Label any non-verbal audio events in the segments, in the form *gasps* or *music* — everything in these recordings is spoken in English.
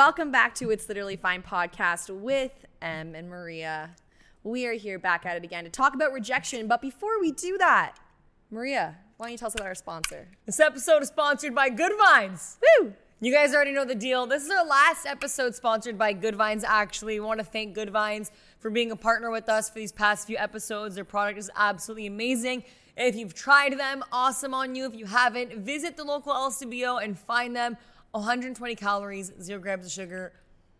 Welcome back to It's Literally Fine podcast with Em and Maria. We are here back at it again to talk about rejection. But before we do that, Maria, why don't you tell us about our sponsor? This episode is sponsored by Good Vines. Woo! You guys already know the deal. This is our last episode sponsored by Good Vines, actually. We want to thank Good Vines for being a partner with us for these past few episodes. Their product is absolutely amazing. If you've tried them, awesome on you. If you haven't, visit the local LCBO and find them. 120 calories, zero grams of sugar.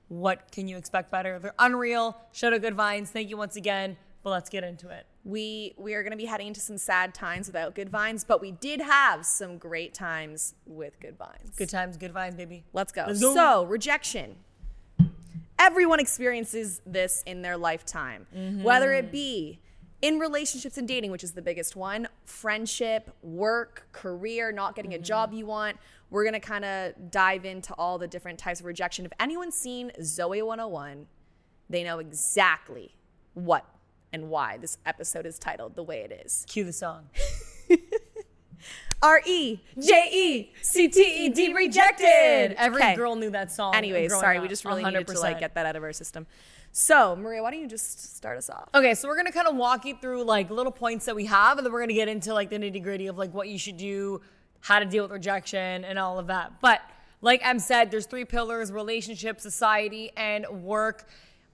What can you expect better? They're unreal. Shout out Good Vines. Thank you once again. But let's get into it. We we are going to be heading into some sad times without Good Vines, but we did have some great times with Good Vines. Good times, good vines, baby. Let's go. Let's go. So, rejection. Everyone experiences this in their lifetime, mm-hmm. whether it be in relationships and dating, which is the biggest one, friendship, work, career, not getting a mm-hmm. job you want. We're going to kind of dive into all the different types of rejection. If anyone's seen Zoey 101, they know exactly what and why this episode is titled the way it is. Cue the song. *laughs* R E J E C T E D rejected. Every Okay. girl knew that song. Anyways, sorry, up, we just really needed to like get that out of our system. So, Maria, why don't you just start us off? Okay, so we're gonna kind of walk you through like little points that we have, and then we're gonna get into like the nitty gritty of like what you should do, how to deal with rejection, and all of that. But like Em said, there's three pillars: relationship, society, and work.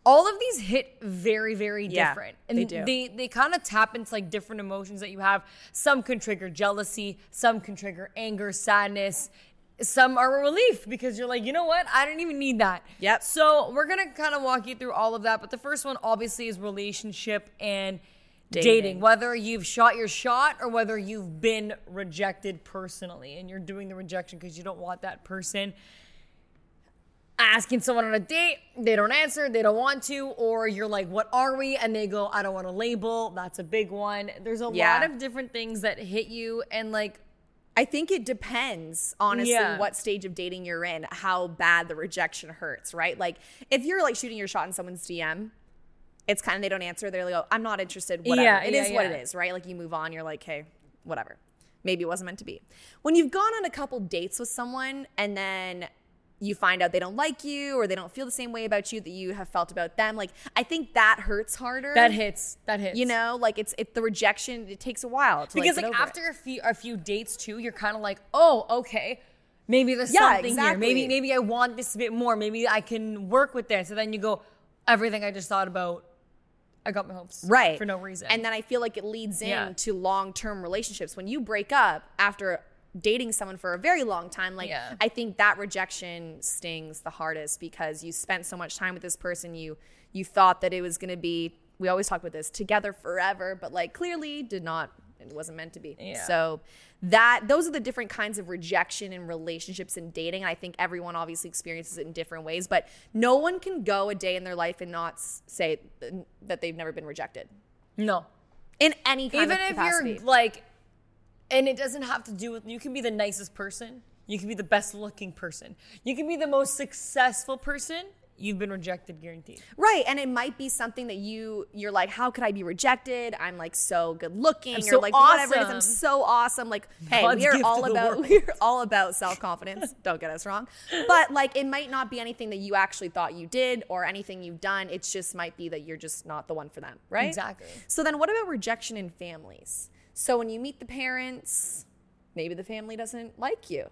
All of these hit very, very Yeah, different, and they do. They they kind of tap into like different emotions that you have. Some can trigger jealousy, some can trigger anger, sadness. Some are a relief because you're like, you know what? I don't even need that. Yep. So we're gonna kind of walk you through all of that. But the first one obviously is relationship and Dating. dating. Whether you've shot your shot or whether you've been rejected personally and you're doing the rejection because you don't want that person asking someone on a date, they don't answer, they don't want to, or you're like, what are we? And they go, I don't want to label. That's a big one. There's a Yeah. lot of different things that hit you and like I think it depends, honestly, Yeah. what stage of dating you're in, how bad the rejection hurts, right? Like, if you're like shooting your shot in someone's DM, it's kind of they don't answer. They're like, oh, I'm not interested. Whatever. Yeah, it yeah, is what it is, right? Like, you move on. You're like, hey, whatever. Maybe it wasn't meant to be. When you've gone on a couple dates with someone and then you find out they don't like you or they don't feel the same way about you that you have felt about them, like, I think that hurts harder. that hits. That hits. You know, like it's it the rejection. It takes a while to because like, like, over it. after a few a few dates too, you're kind of like, oh, okay, maybe there's Yeah, something here. Maybe maybe I want this a bit more. Maybe I can work with this. So then you go, everything I just thought about, I got my hopes right for no reason. and then i feel like it leads Yeah. into long-term relationships when you break up after dating someone for a very long time like Yeah. i think that rejection stings the hardest because you spent so much time with this person you you thought that it was going to be we always talk about this together forever but like clearly did not it wasn't meant to be Yeah. so that those are the different kinds of rejection in relationships and dating and i think everyone obviously experiences it in different ways but no one can go a day in their life and not say that they've never been rejected no, in any kind even if capacity. you're like, and it doesn't have to do with you can be the nicest person, you can be the best looking person, you can be the most successful person. You've been rejected, guaranteed. right, and it might be something that you you're like, how could I be rejected? I'm like so good looking, I'm or so like whatever it is. I'm so awesome. Like, hey, God's we are *laughs* all about we're all about self confidence. *laughs* Don't get us wrong, but like it might not be anything that you actually thought you did or anything you've done. It just might be that you're just not the one for them, right? Exactly. So then, what about rejection in families? So when you meet the parents, maybe the family doesn't like you.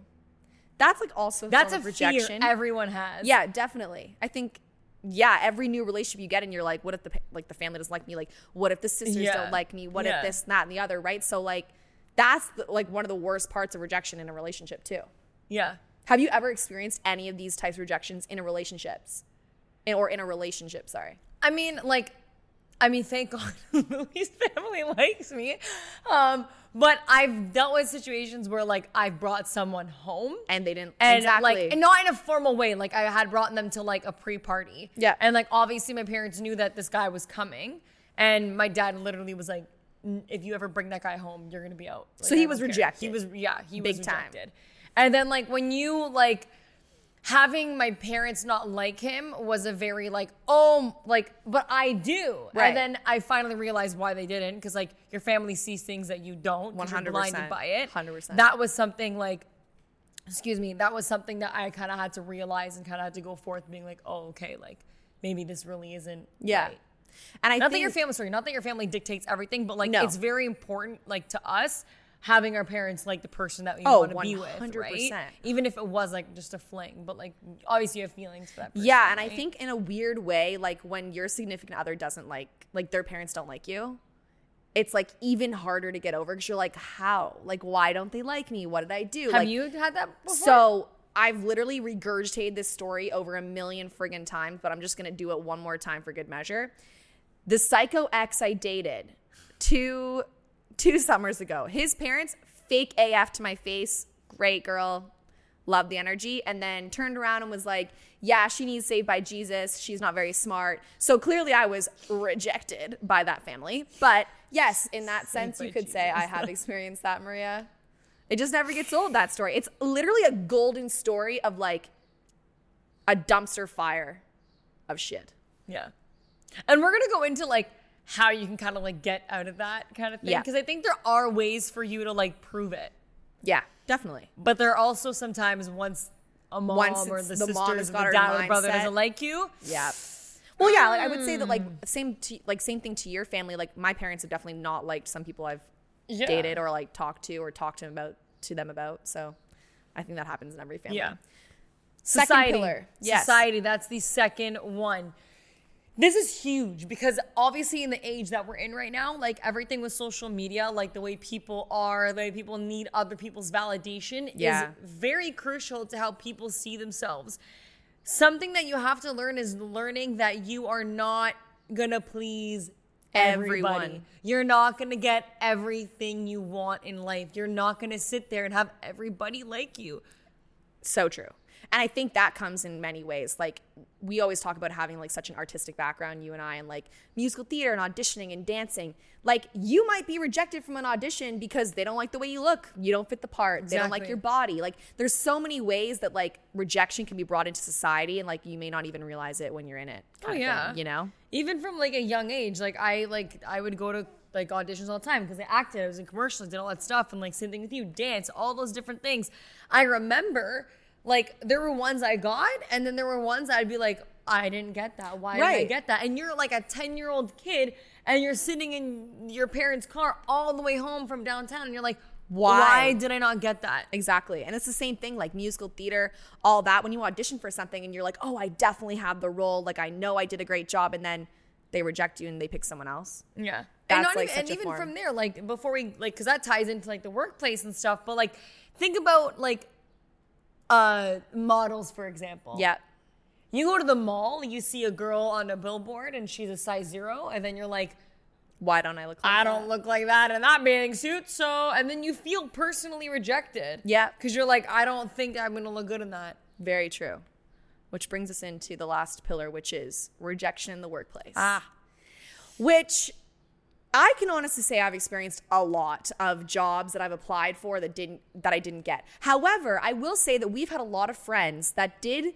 That's like also That's a form of fear rejection. everyone has. Yeah, definitely. I think yeah, every new relationship you get and you're like, what if the like the family doesn't like me? Like, what if the sisters Yeah. don't like me? What Yeah. if this, and that, and the other, right? So like, that's the, like one of the worst parts of rejection in a relationship too. yeah. Have you ever experienced any of these types of rejections in a relationships, In- or in a relationship? Sorry. I mean, like, I mean, thank God *laughs* Louis' family likes me. Um, but I've dealt with situations where like I've brought someone home And they didn't and exactly. like and not in a formal way. Like I had brought them to like a pre-party. Yeah. And like obviously my parents knew that this guy was coming. And my dad literally was like, if you ever bring that guy home, you're gonna be out. Like, So he was care." rejected. He was yeah, he Big was time. rejected. And then like when you like having my parents not like him was a very like oh like but I do Right. and then I finally realized why they didn't because like your family sees things that you don't you're 100%. blinded by it 100%. that was something like excuse me, that was something that I kind of had to realize and kind of had to go forth being like, oh, okay, like maybe this really isn't. Yeah. right. And I Not that think your family, sorry, not that your family dictates everything, but like No. it's very important, like to us, having our parents like the person that we Oh, want to be with, right? 100%. Even if it was like just a fling, but like obviously you have feelings for that person. Yeah, and I think in a weird way, like when your significant other doesn't like, like their parents don't like you, it's like even harder to get over because you're like, how? Like, why don't they like me? What did I do? have like, you had that before? So I've literally regurgitated this story over a million friggin' times, but I'm just gonna do it one more time for good measure. The psycho ex I dated two two summers ago, his parents fake AF to my face. Great girl, love the energy, and then turned around and was like, "Yeah, she needs saved by Jesus. She's not very smart." So clearly, I was rejected by that family. But yes, in that sense, you could say I have *laughs* experienced that, Maria. It just never gets old, that story. It's literally a golden story of like a dumpster fire of shit. Yeah. And we're gonna go into like how you can kind of like get out of that kind of thing. Yeah. Because I think there are ways for you to like prove it. Yeah, definitely. But there are also sometimes once a mom Once or the, the sisters, mom has got her dad, or the brother doesn't like you. Yeah. Well, yeah, like I would say that like mm. same to, like same thing to your family. Like my parents have definitely not liked some people I've Yeah. dated or like talked to or talked to them about to them about. So I think that happens in every family. Yeah. Second Society. pillar. Yes. Society, that's the second one. This is huge because obviously in the age that we're in right now, like everything with social media, like the way people are, the way people need other people's validation Yeah. is very crucial to how people see themselves. Something that you have to learn is learning that you are not gonna please everybody. Everyone. You're not gonna get everything you want in life. You're not gonna sit there and have everybody like you. So true. And I think that comes in many ways. Like we always talk about having like such an artistic background, you and I, and like musical theater and auditioning and dancing. Like you might be rejected from an audition because they don't like the way you look. You don't fit the part. They don't like your body. Like there's so many ways that like rejection can be brought into society and like you may not even realize it when you're in it. Oh, yeah. thing, you know? even from like a young age like i like i would go to like auditions all the time because i acted i was in commercials did all that stuff and like same thing with you dance all those different things i remember like there were ones i got and then there were ones i'd be like i didn't get that why did i get that and you're like a 10 year old kid and you're sitting in your parents car all the way home from downtown and you're like Why? why did i not get that Exactly. And it's the same thing like musical theater, all that. When you audition for something and you're like, oh, I definitely have the role. Like, I know I did a great job. And then they reject you and they pick someone else. Yeah. That's, and not like, even, and even from there, like before we like because that ties into like the workplace and stuff, but like think about like uh models, for example. Yeah. You go to the mall, you see a girl on a billboard and she's a size zero, and then you're like, Why don't I look like that? I that? don't look like that in that bathing suit, so and then you feel personally rejected. Yeah. Because you're like, I don't think I'm gonna look good in that. Very true. Which brings us into the last pillar, which is rejection in the workplace. Ah. Which I can honestly say I've experienced a lot of jobs that I've applied for that didn't that I didn't get. However, I will say that we've had a lot of friends that did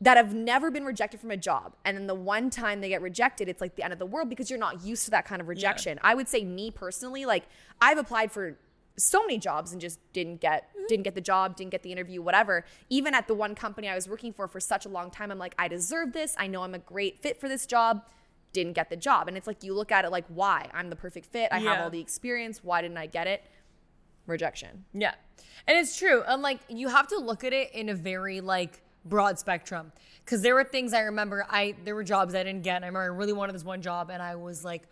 that have never been rejected from a job. And then the one time they get rejected, it's like the end of the world because you're not used to that kind of rejection. I would say me personally, like I've applied for so many jobs and just didn't get mm-hmm. didn't get the job, didn't get the interview, whatever. Even at the one company I was working for for such a long time, I'm like, I deserve this. I know I'm a great fit for this job. Didn't get the job. And it's like you look at it like, why? I'm the perfect fit. I have all the experience. Why didn't I get it? Rejection. Yeah. And it's true. And like you have to look at it in a very like broad spectrum. Cause there were things I remember I there were jobs I didn't get. And I remember I really wanted this one job and I was like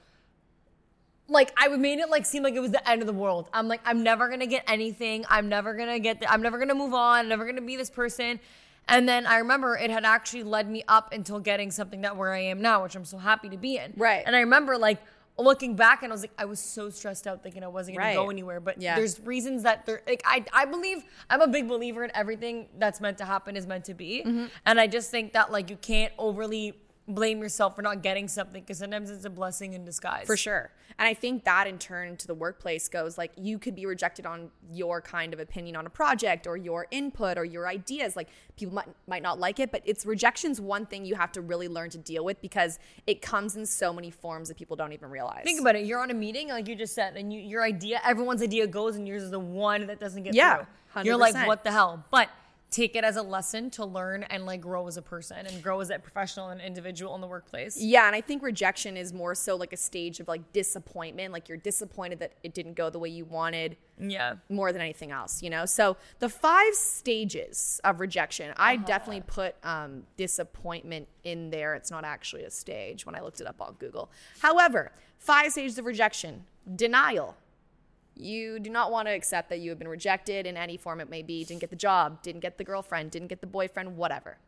like I made it like seem like it was the end of the world. I'm like, I'm never gonna get anything. I'm never gonna get the, I'm never gonna move on, I'm never gonna be this person. And then I remember it had actually led me up until getting something that where I am now, which I'm so happy to be in. Right. And I remember like looking back and I was like, I was so stressed out thinking I wasn't gonna Right. go anywhere. But Yeah. there's reasons that there like I I believe I'm a big believer in everything that's meant to happen is meant to be. Mm-hmm. And I just think that like you can't overly blame yourself for not getting something because sometimes it's a blessing in disguise. For sure. And I think that in turn to the workplace goes like you could be rejected on your kind of opinion on a project or your input or your ideas. Like people might, might not like it, but it's rejection's one thing you have to really learn to deal with because it comes in so many forms that people don't even realize. Think about it. You're on a meeting, like you just said, and you, your idea, everyone's idea goes, and yours is the one that doesn't get Yeah, through. You're like, what the hell? But take it as a lesson to learn and like grow as a person and grow as a professional and individual in the workplace. Yeah, and I think rejection is more so like a stage of like disappointment. Like you're disappointed that it didn't go the way you wanted Yeah. more than anything else, you know? So the five stages of rejection, I Uh-huh. definitely put um, disappointment in there. It's not actually a stage when I looked it up on Google. However, five stages of rejection denial. You do not want to accept that you have been rejected in any form it may be. Didn't get the job, didn't get the girlfriend, didn't get the boyfriend, whatever.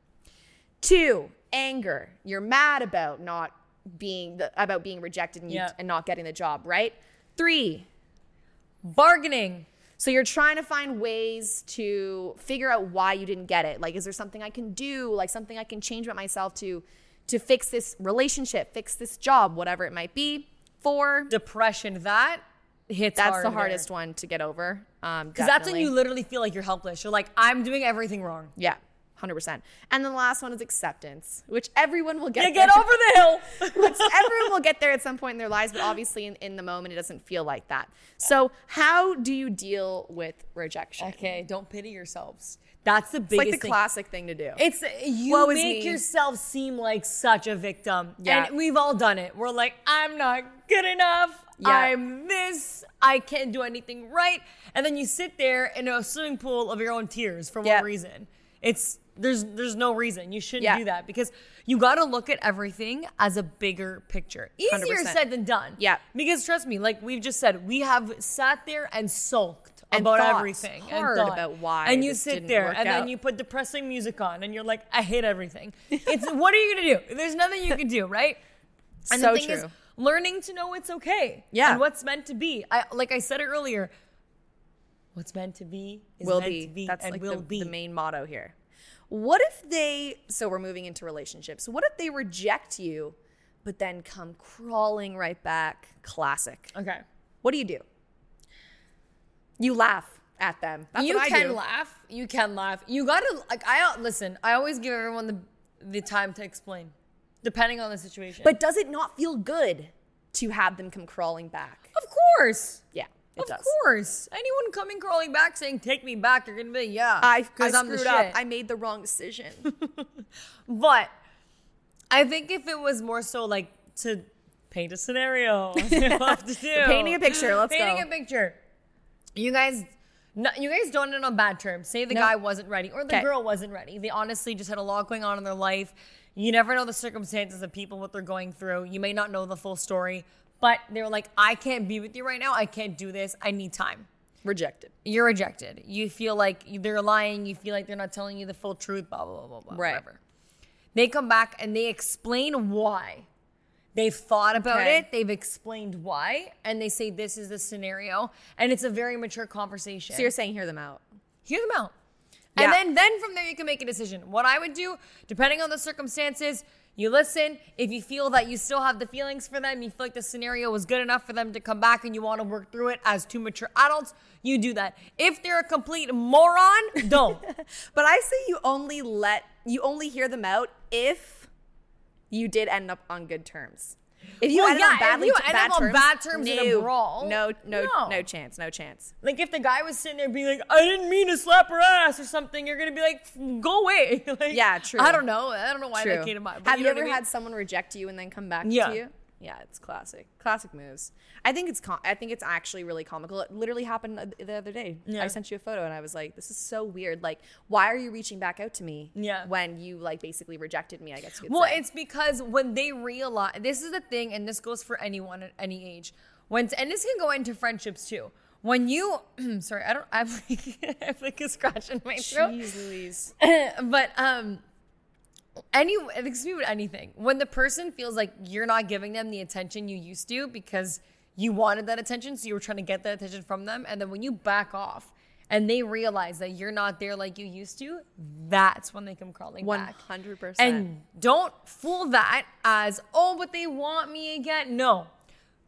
Two, anger. You're mad about not being the, about being rejected and, you, Yeah. and not getting the job, right? Three, Bargaining. so you're trying to find ways to figure out why you didn't get it. Like, is there something I can do? Like something I can change about myself to to fix this relationship, fix this job, whatever it might be. Four, Depression. That hits that's the hardest one to get over. Um, Because that's when you literally feel like you're helpless. You're like, I'm doing everything wrong. yeah. 100%. And then the last one is acceptance, which everyone will get You get over the hill. *laughs* which everyone will get there at some point in their lives, but obviously in, in the moment it doesn't feel like that. So, how do you deal with rejection? okay, don't pity yourselves. That's the It's biggest like the thing. classic thing to do. It's you Woe make yourself seem like such a victim. Yeah. And we've all done it. We're like, I'm not good enough. Yeah. I'm this. I can't do anything right. And then you sit there in a swimming pool of your own tears for Yeah. what reason? It's there's there's no reason. You shouldn't Yeah. do that because you got to look at everything as a bigger picture. Easier 100%. said than done. Yeah. Because trust me, like we've just said, we have sat there and sulked And about everything hard and thought. about why And you sit there and then you put depressing music on and you're like, I hate everything. It's *laughs* what are you gonna do? There's nothing you can do, right? And So the thing is true. learning to know it's okay. Yeah. And what's meant to be. I like I said it earlier. What's meant to be is will meant be. to be That's and like will the, be. the main motto here. What if they, so we're moving into relationships. What if they reject you, but then come crawling right back? Classic. okay. What do you do? You laugh at them. That's you what I can do. laugh. You can laugh. You gotta like I listen, I always give everyone the the time to explain. Depending on the situation. But does it not feel good to have them come crawling back? of course. Yeah, it of does. course. Anyone coming crawling back saying, take me back, you're gonna be yeah. I, I Because I'm the screwed up. I made the wrong decision. *laughs* But I think if it was more so like to paint a scenario, *laughs* as we to *laughs* do. Painting a picture, let's Painting go. a picture. You guys, no, you guys don't end on bad terms. Say the No. guy wasn't ready or the 'Kay. girl wasn't ready. They honestly just had a lot going on in their life. You never know the circumstances of people, what they're going through. You may not know the full story, but they were like, I can't be with you right now. I can't do this. I need time Rejected. you're rejected. You feel like they're lying. You feel like they're not telling you the full truth. Blah blah blah blah blah. Right. Whatever. They come back and they explain why. They've thought about Okay. it. They've explained why, and they say this is the scenario, and it's a very mature conversation. So you're saying hear them out. Hear them out, Yeah. and then then from there you can make a decision. What I would do, depending on the circumstances, you listen. If you feel that you still have the feelings for them, you feel like the scenario was good enough for them to come back, and you want to work through it as two mature adults, you do that. If they're a complete moron, don't. *laughs* But I say you only let you only hear them out if you did end up on good terms. If you Well, ended yeah, on if badly you end bad up on terms, bad terms in a no, brawl, no, no, no. no, chance, no chance. Like if the guy was sitting there being like, "I didn't mean to slap her ass" or something, you're gonna be like, "Go away." *laughs* like, Yeah, true. I don't know. I don't know why True. that came to mind. Have you, know ever I mean? had someone reject you and then come back Yeah. to you? Yeah, it's classic. Classic moves. I think it's com- I think it's actually really comical. It literally happened the other day. Yeah. I sent you a photo and I was like, "This is so weird. Like, why are you reaching back out to me? Yeah. when you like basically rejected me? I guess you could Well, say. it's because when they realize this is the thing, and this goes for anyone at any age. When and this can go into friendships too. When you, *clears throat* sorry, I don't, I have like, *laughs* I have like a scratch in my throat. Jeez *clears throat* Louise. but um any excuse me with anything when the person feels like you're not giving them the attention you used to because you wanted that attention so you were trying to get that attention from them and then when you back off and they realize that you're not there like you used to, that's when they come crawling back. 100%. And don't fool that as, oh, but they want me again. No.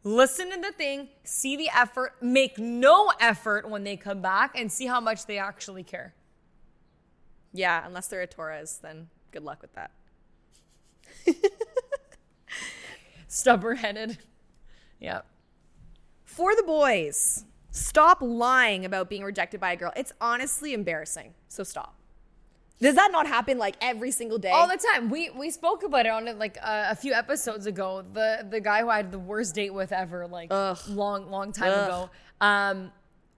Listen to the thing, see the effort, make no effort when they come back, and see how much they actually care. yeah, unless they're a Taurus, then good luck with that. *laughs* Stubborn headed. Yep. For the boys, stop lying about being rejected by a girl. It's honestly embarrassing. So stop. Does that not happen like every single day? All the time. We we spoke about it on like uh, a few episodes ago. The the guy who I had the worst date with ever, like Ugh. long long time Ugh. ago, um,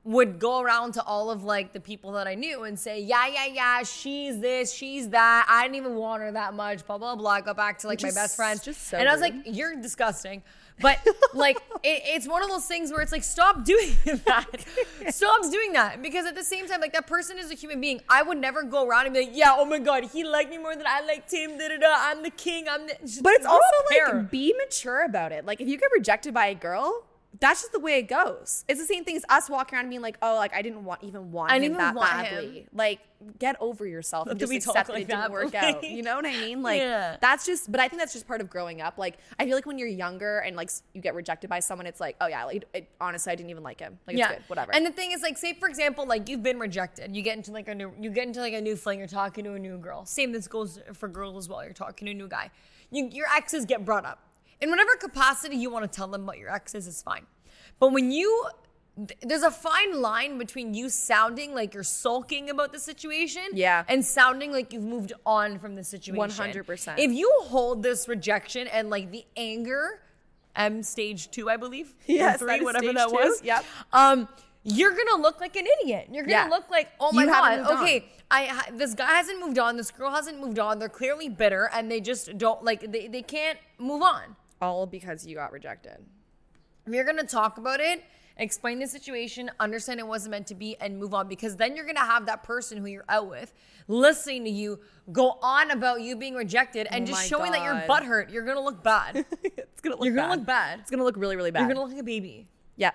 would go around to all of like the people that I knew and say, yeah yeah yeah, she's this, she's that. I didn't even want her that much. Blah blah blah. I got back to like Which my best friend. just so and I was like, you're disgusting. But like, *laughs* it, it's one of those things where it's like, stop doing *laughs* that. stop doing that because at the same time, like that person is a human being. I would never go around and be like, yeah, oh my god, he liked me more than I liked him. Da da da. I'm the king. I'm the. But it's also like be mature about it. Like if you get rejected by a girl, that's just the way it goes. It's the same thing as us walking around and being like, "Oh, like I didn't want even want I him didn't that even want badly." him. Like get over yourself and just accept that like it didn't work out. You know what I mean? Like Yeah. that's just. But I think that's just part of growing up. Like I feel like when you're younger and like you get rejected by someone, it's like, "Oh yeah, like it, honestly, I didn't even like him. Like it's good, whatever." And the thing is, like, say for example, like you've been rejected. You get into like a new, you get into like a new fling. You're talking to a new girl. Same this goes for girls as well. You're talking to a new guy. You, your exes get brought up in whatever capacity you want to tell them about your exes is fine. But when you there's a fine line between you sounding like you're sulking about the situation Yeah. and sounding like you've moved on from the situation 100%. if you hold this rejection and like the anger m stage two i believe Or *laughs* Yes, three that whatever that two. was Yep. um, you're gonna look like an idiot. You're gonna Yeah. look like, oh my You god, okay, I ha- this guy hasn't moved on, this girl hasn't moved on. They're clearly bitter, and they just don't like they they can't move on. all because you got rejected. If you're gonna talk about it, explain the situation, understand it wasn't meant to be, and move on. Because then you're gonna have that person who you're out with listening to you go on about you being rejected and Oh just showing that you're God. butthurt. You're gonna look bad. *laughs* it's gonna look You're bad. gonna look bad. It's gonna look really, really bad. You're gonna look like a baby. yeah,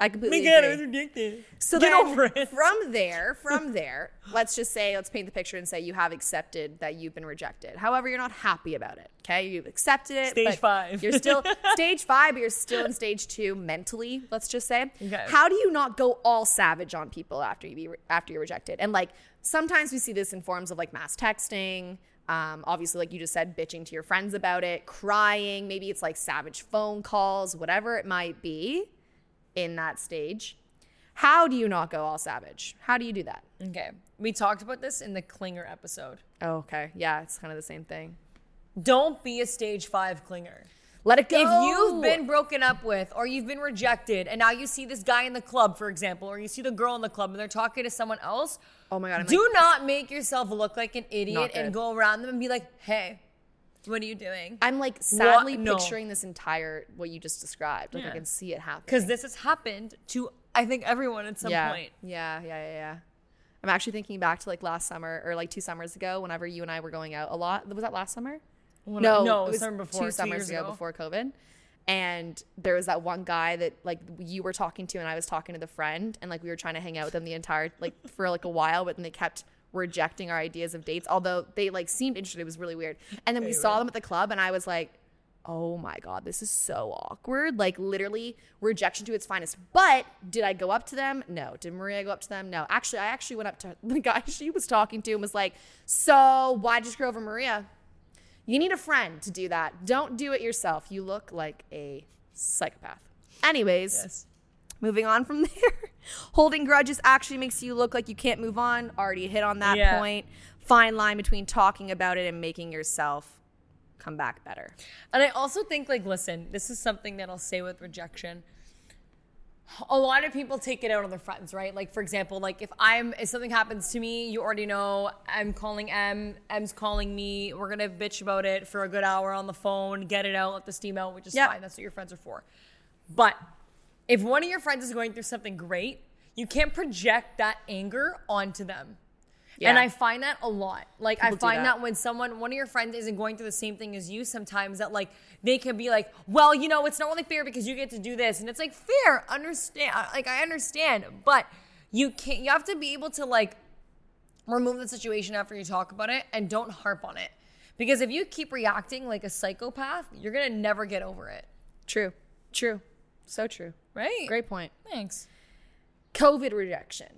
I completely My God, agree. was rejected. So Get then, over it. from there, *laughs* from there, let's just say, let's paint the picture and say you have accepted that you've been rejected. However, you're not happy about it. Okay, you've accepted it. Stage five. You're still *laughs* stage five, but you're still in stage two mentally. Let's just say. Okay. How do you not go all savage on people after you be after you're rejected? And like sometimes we see this in forms of like mass texting. Um, obviously, like you just said, bitching to your friends about it, crying. Maybe it's like savage phone calls, whatever it might be in that stage. How do you not go all savage? How do you do that? Okay. We talked about this in the clinger episode. Oh, okay. Yeah, it's kind of the same thing. Don't be a stage five clinger. Let it go. If you've been broken up with or you've been rejected and now you see this guy in the club, for example, or you see the girl in the club and they're talking to someone else, oh my god, I'm do like, not make yourself look like an idiot and go around them and be like, hey, what are you doing? I'm like sadly No. picturing this entire what you just described. Like I can see it happen. Because this has happened to, I think, everyone at some yeah, point. yeah, yeah, yeah, yeah. I'm actually thinking back to like last summer or like two summers ago, whenever you and I were going out a lot. Was that last summer? When- no, no, it was summer before, two two summers ago, ago. before COVID. And there was that one guy that like you were talking to, and I was talking to the friend, and like we were trying to hang out with them the entire like for like a while, but then they kept rejecting our ideas of dates. Although they like seemed interested, it was really weird. And then we saw them at the club, and I was like, oh my god, this is so awkward. Like literally rejection to its finest. But did I go up to them? No. Did Maria go up to them? No. Actually, I actually went up to *laughs* the guy she was talking to and was like, so why did you screw over Maria? You need a friend to do that. Don't do it yourself. You look like a psychopath. Anyways, Yes. moving on from *laughs* there. Holding grudges actually makes you look like you can't move on. Already hit on that Yeah. point. Fine line between talking about it and making yourself come back better. And I also think, like, listen, this is something that I'll say with rejection. A lot of people take it out on their friends, right? Like, for example, like if I'm if something happens to me, you already know I'm calling Em, Em's calling me. We're gonna bitch about it for a good hour on the phone, get it out, let the steam out, which is Yep. fine. That's what your friends are for. But if one of your friends is going through something great, you can't project that anger onto them. Yeah. And I find that a lot. Like I People do find that. that when someone, one of your friends isn't going through the same thing as you sometimes that like they can be like, well, you know, it's not really fair because you get to do this. And it's like, fair, understand. Like I understand, but you can't. You have to be able to like remove the situation after you talk about it and don't harp on it. Because if you keep reacting like a psychopath, you're gonna never get over it. True. True. So true. Right? Great point. Thanks. COVID rejection.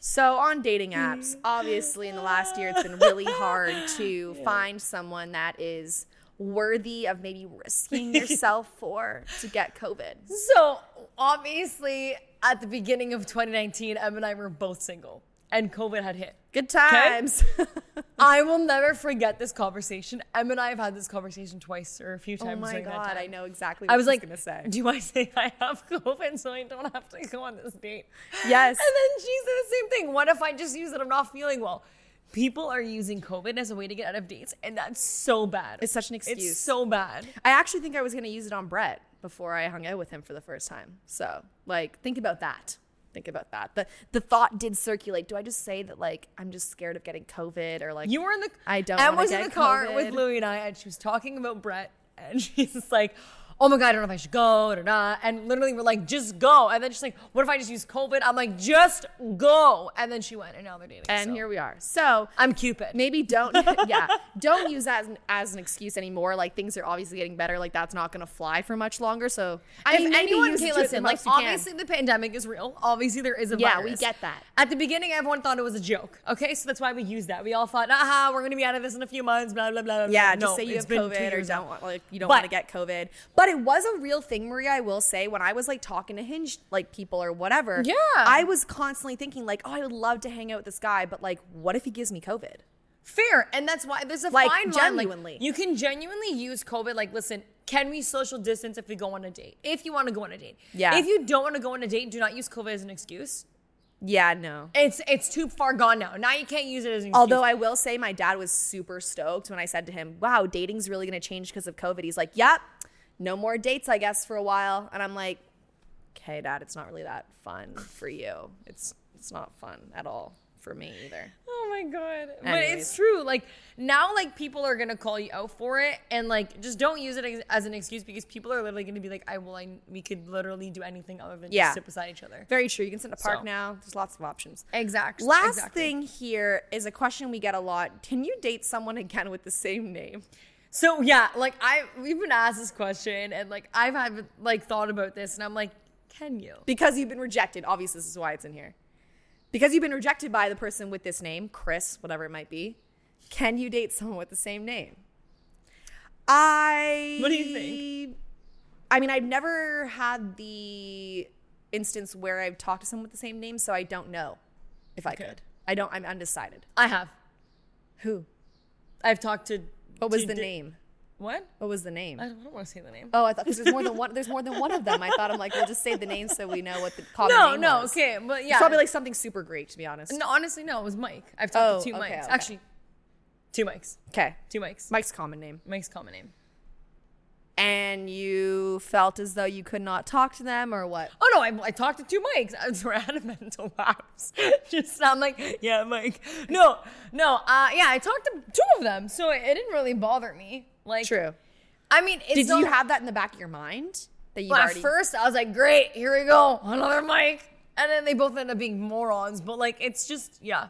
So on dating apps, mm. obviously in the last year it's been really hard *laughs* to find someone that is worthy of maybe risking *laughs* yourself for to get COVID. So obviously, at the beginning of 2019, Em and I were both single, and COVID had hit. Good times. *laughs* I will never forget this conversation. Em and I have had this conversation twice or a few times. oh times. my during that god, time. I know exactly what I was like, gonna say. do I say I have COVID so I don't have to go on this date? Yes. And then she said the same thing. What if I just use that I'm not feeling well? People are using COVID as a way to get out of dates, and that's so bad. It's such an excuse. It's so bad. I actually think I was gonna use it on Brett before I hung out with him for the first time. So like think about that. Think about that. The the thought did circulate. Do I just say that like I'm just scared of getting COVID or like You were in the. I don't wanna was in the car COVID. with Louie and I, and she was talking about Brett, and *laughs* she's like, "Oh my god, I don't know if I should go or not." And literally, we're like, "Just go." And then she's like, "What if I just use COVID?" I'm like, "Just go." And then she went, and now they're dating. and so. here we are. So I'm Cupid. maybe don't *laughs* *laughs* yeah don't use that as an, as an excuse anymore like things are obviously getting better like that's not gonna fly for much longer so i if mean anyone can to listen, like you can. obviously the pandemic is real. Obviously there is a virus. Yeah, we get that. At the beginning, everyone thought it was a joke. Okay, so that's why we used that. We all thought, aha, we're gonna be out of this in a few months. Blah blah blah. blah. yeah, no, just say you have COVID or don't want like you don't But- want to get COVID. But it was a real thing, Maria. I will say when I was like talking to Hinge like people or whatever. Yeah. I was constantly thinking like, oh, I would love to hang out with this guy, but like, what if he gives me COVID? Fair, and that's why there's a Like, fine line. genuinely. Like, you can genuinely use COVID. Like, listen, can we social distance if we go on a date? If you want to go on a date, Yeah. If you don't want to go on a date, do not use COVID as an excuse. Yeah, no. It's it's too far gone now. Now you can't use it as an excuse. Although I will say my dad was super stoked when I said to him, "Wow, dating's really going to change because of COVID." He's like, "Yep, no more dates, I guess, for a while." And I'm like, "Okay, dad, it's not really that fun for you. It's it's not fun at all for me either." Oh my god. But it's true. Like now like people are gonna call you out for it and like just don't use it as, as an excuse because people are literally gonna be like, I will I we could literally do anything other than Yeah. just sit beside each other. Very true. You can sit in a park So. now. There's lots of options. Exactly. Last exactly. thing here is a question we get a lot. Can you date someone again with the same name? So yeah, like I we've been asked this question and like I've had like thought about this and I'm like, can you? Because you've been rejected. Obviously, this is why it's in here. Because you've been rejected by the person with this name, Chris, whatever it might be. Can you date someone with the same name? I. What do you think? I mean, I've never had the instance where I've talked to someone with the same name, so I don't know if I Okay. could. I don't. I'm undecided. I have. Who? I've talked to What was the di- name? What? What was the name? I don't want to say the name. Oh, I thought because there's more than one. There's more than one of them. I thought I'm like, we'll just say the name so we know what the common no, name no, was. okay, but yeah. It's probably like something super great, to be honest. no, honestly, no, it was Mike. I've talked Oh, to two okay, Mikes. okay. Actually, two Mikes. Okay, Two Mikes. Mike's common name. Mike's common name. And you felt as though you could not talk to them, or what? Oh no, I, I talked to two Mikes. I was I had a mental lapse. *laughs* Just I'm like, yeah, Mike. No, no, uh, yeah, I talked to two of them, so it, it didn't really bother me. Like, True. I mean, it's Did you have that in the back of your mind that you Well, already? at first, I was like, great, here we go, another Mike, And then they both end up being morons. But like, it's just, yeah.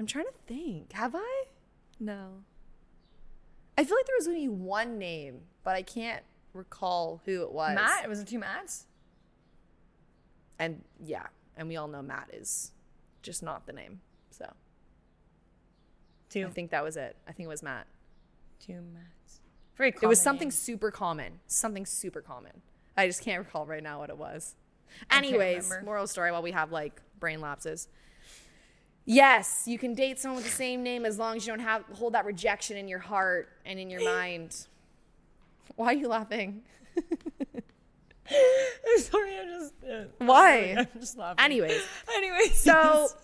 I'm trying to think. Have I? No. I feel like there was only one name, but I can't recall who it was. Matt, It was it two Matts? And yeah, and we all know Matt is just not the name. So Two, I think that was it. I think it was Matt. two Matts. Very. It was something name. super common. Something super common. I just can't recall right now what it was. I Anyways, moral story while we have like brain lapses. Yes, you can date someone with the same name as long as you don't have hold that rejection in your heart and in your *gasps* mind. Why are you laughing? *laughs* I'm sorry, I'm just. Uh, Why? I'm just laughing. Anyways, *laughs* Anyways, so just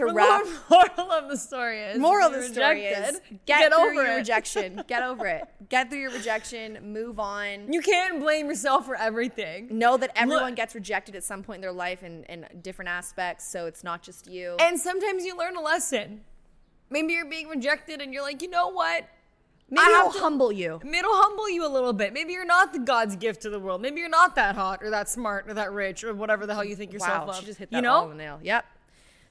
wrap. *laughs* moral of the story is Moral of the story rejected, is get, through over your it. rejection. *laughs* Get over it. Get through your rejection. Move on. You can't blame yourself for everything. know that everyone Look- gets rejected at some point in their life in, in different aspects, so it's not just you. And sometimes you learn a lesson. Maybe you're being rejected and you're like, you know what? Maybe I it'll to- humble you. It'll humble you a little bit. Maybe you're not the God's gift to the world. Maybe you're not that hot or that smart or that rich or whatever the hell you think yourself Wow, of. she just hit that you know? the nail. Yep.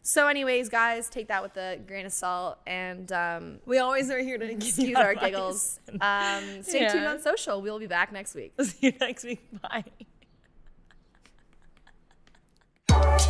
So, anyways, guys, take that with a grain of salt, and um, we always are here to excuse our giggles. Um, stay yeah. tuned on social. We'll be back next week. *laughs* See you next week. Bye.